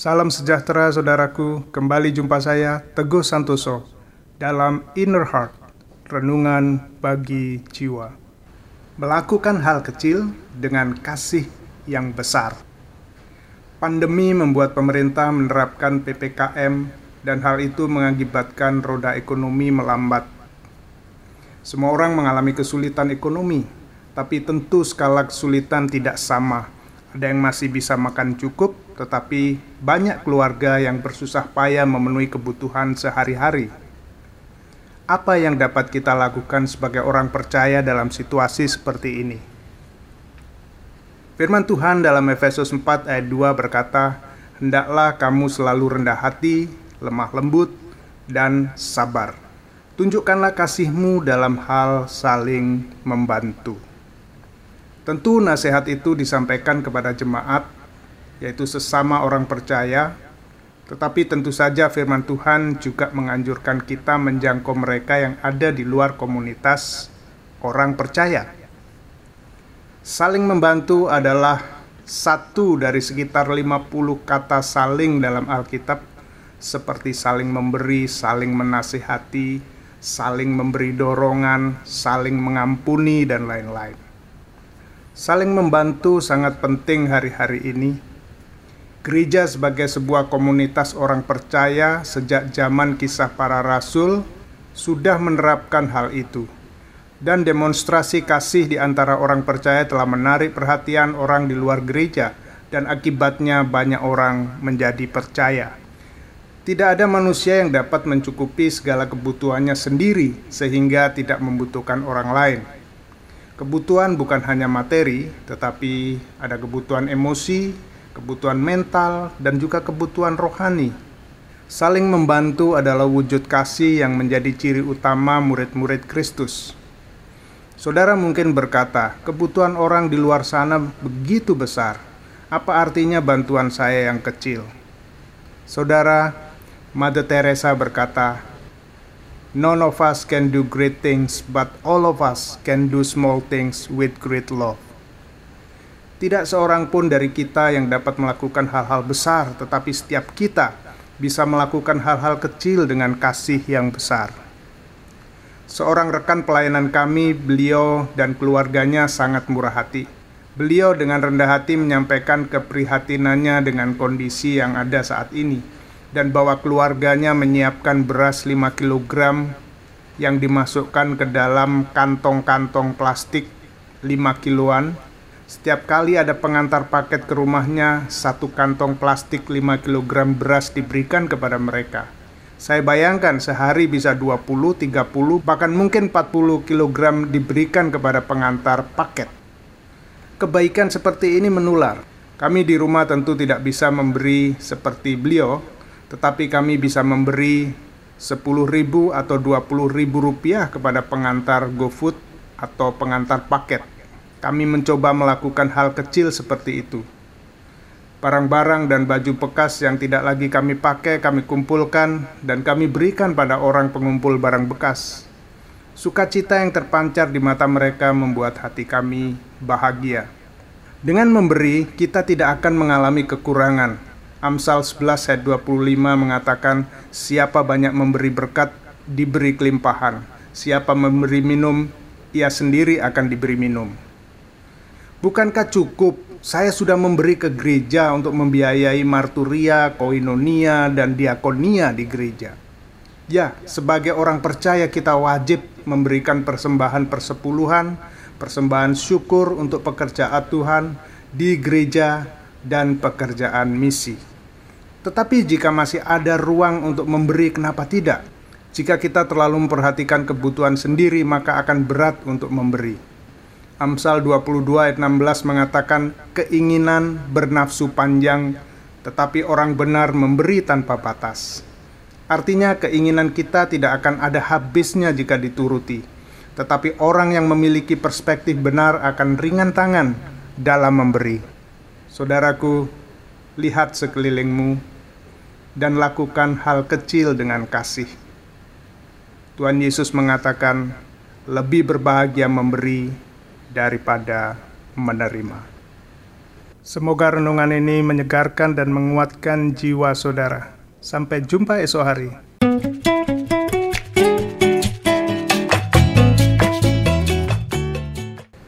Salam sejahtera saudaraku, kembali jumpa saya Teguh Santoso dalam Inner Heart, Renungan bagi Jiwa. Melakukan hal kecil dengan kasih yang besar. Pandemi membuat pemerintah menerapkan PPKM dan hal itu mengakibatkan roda ekonomi melambat. Semua orang mengalami kesulitan ekonomi, tapi tentu skala kesulitan tidak sama. Ada yang masih bisa makan cukup, tetapi banyak keluarga yang bersusah payah memenuhi kebutuhan sehari-hari. Apa yang dapat kita lakukan sebagai orang percaya dalam situasi seperti ini? Firman Tuhan dalam Efesus 4 ayat 2 berkata, Hendaklah kamu selalu rendah hati, lemah lembut, dan sabar. Tunjukkanlah kasihmu dalam hal saling membantu. Tentu nasihat itu disampaikan kepada jemaat, yaitu sesama orang percaya, tetapi tentu saja firman Tuhan juga menganjurkan kita menjangkau mereka yang ada di luar komunitas orang percaya. Saling membantu adalah satu dari sekitar 50 kata saling dalam Alkitab seperti saling memberi, saling menasihati, saling memberi dorongan, saling mengampuni dan lain-lain. Saling membantu sangat penting hari-hari ini. Gereja sebagai sebuah komunitas orang percaya sejak zaman kisah para rasul sudah menerapkan hal itu dan demonstrasi kasih di antara orang percaya telah menarik perhatian orang di luar gereja dan akibatnya banyak orang menjadi percaya. Tidak ada manusia yang dapat mencukupi segala kebutuhannya sendiri sehingga tidak membutuhkan orang lain. Kebutuhan bukan hanya materi, tetapi ada kebutuhan emosi, kebutuhan mental, dan juga kebutuhan rohani. Saling membantu adalah wujud kasih yang menjadi ciri utama murid-murid Kristus. Saudara mungkin berkata, kebutuhan orang di luar sana begitu besar. Apa artinya bantuan saya yang kecil? Saudara, Mother Teresa berkata, None of us can do great things, but all of us can do small things with great love. Tidak seorang pun dari kita yang dapat melakukan hal-hal besar, tetapi setiap kita bisa melakukan hal-hal kecil dengan kasih yang besar. Seorang rekan pelayanan kami, beliau dan keluarganya sangat murah hati. Beliau dengan rendah hati menyampaikan keprihatinannya dengan kondisi yang ada saat ini dan bahwa keluarganya menyiapkan beras 5 kg yang dimasukkan ke dalam kantong-kantong plastik 5 kiloan. Setiap kali ada pengantar paket ke rumahnya, satu kantong plastik 5 kg beras diberikan kepada mereka. Saya bayangkan sehari bisa 20, 30, bahkan mungkin 40 kg diberikan kepada pengantar paket. Kebaikan seperti ini menular. Kami di rumah tentu tidak bisa memberi seperti beliau, tetapi kami bisa memberi 10.000 atau 20.000 rupiah kepada pengantar GoFood atau pengantar paket. Kami mencoba melakukan hal kecil seperti itu. Barang-barang dan baju bekas yang tidak lagi kami pakai kami kumpulkan dan kami berikan pada orang pengumpul barang bekas. Sukacita yang terpancar di mata mereka membuat hati kami bahagia. Dengan memberi, kita tidak akan mengalami kekurangan. Amsal 11 ayat 25 mengatakan, Siapa banyak memberi berkat, diberi kelimpahan. Siapa memberi minum, ia sendiri akan diberi minum. Bukankah cukup saya sudah memberi ke gereja untuk membiayai marturia, koinonia, dan diakonia di gereja. Ya, sebagai orang percaya kita wajib memberikan persembahan persepuluhan, persembahan syukur untuk pekerjaan Tuhan di gereja dan pekerjaan misi. Tetapi jika masih ada ruang untuk memberi, kenapa tidak? Jika kita terlalu memperhatikan kebutuhan sendiri, maka akan berat untuk memberi. Amsal 22 ayat 16 mengatakan keinginan bernafsu panjang tetapi orang benar memberi tanpa batas. Artinya keinginan kita tidak akan ada habisnya jika dituruti. Tetapi orang yang memiliki perspektif benar akan ringan tangan dalam memberi. Saudaraku, lihat sekelilingmu dan lakukan hal kecil dengan kasih. Tuhan Yesus mengatakan, "Lebih berbahagia memberi daripada menerima. Semoga renungan ini menyegarkan dan menguatkan jiwa saudara. Sampai jumpa esok hari.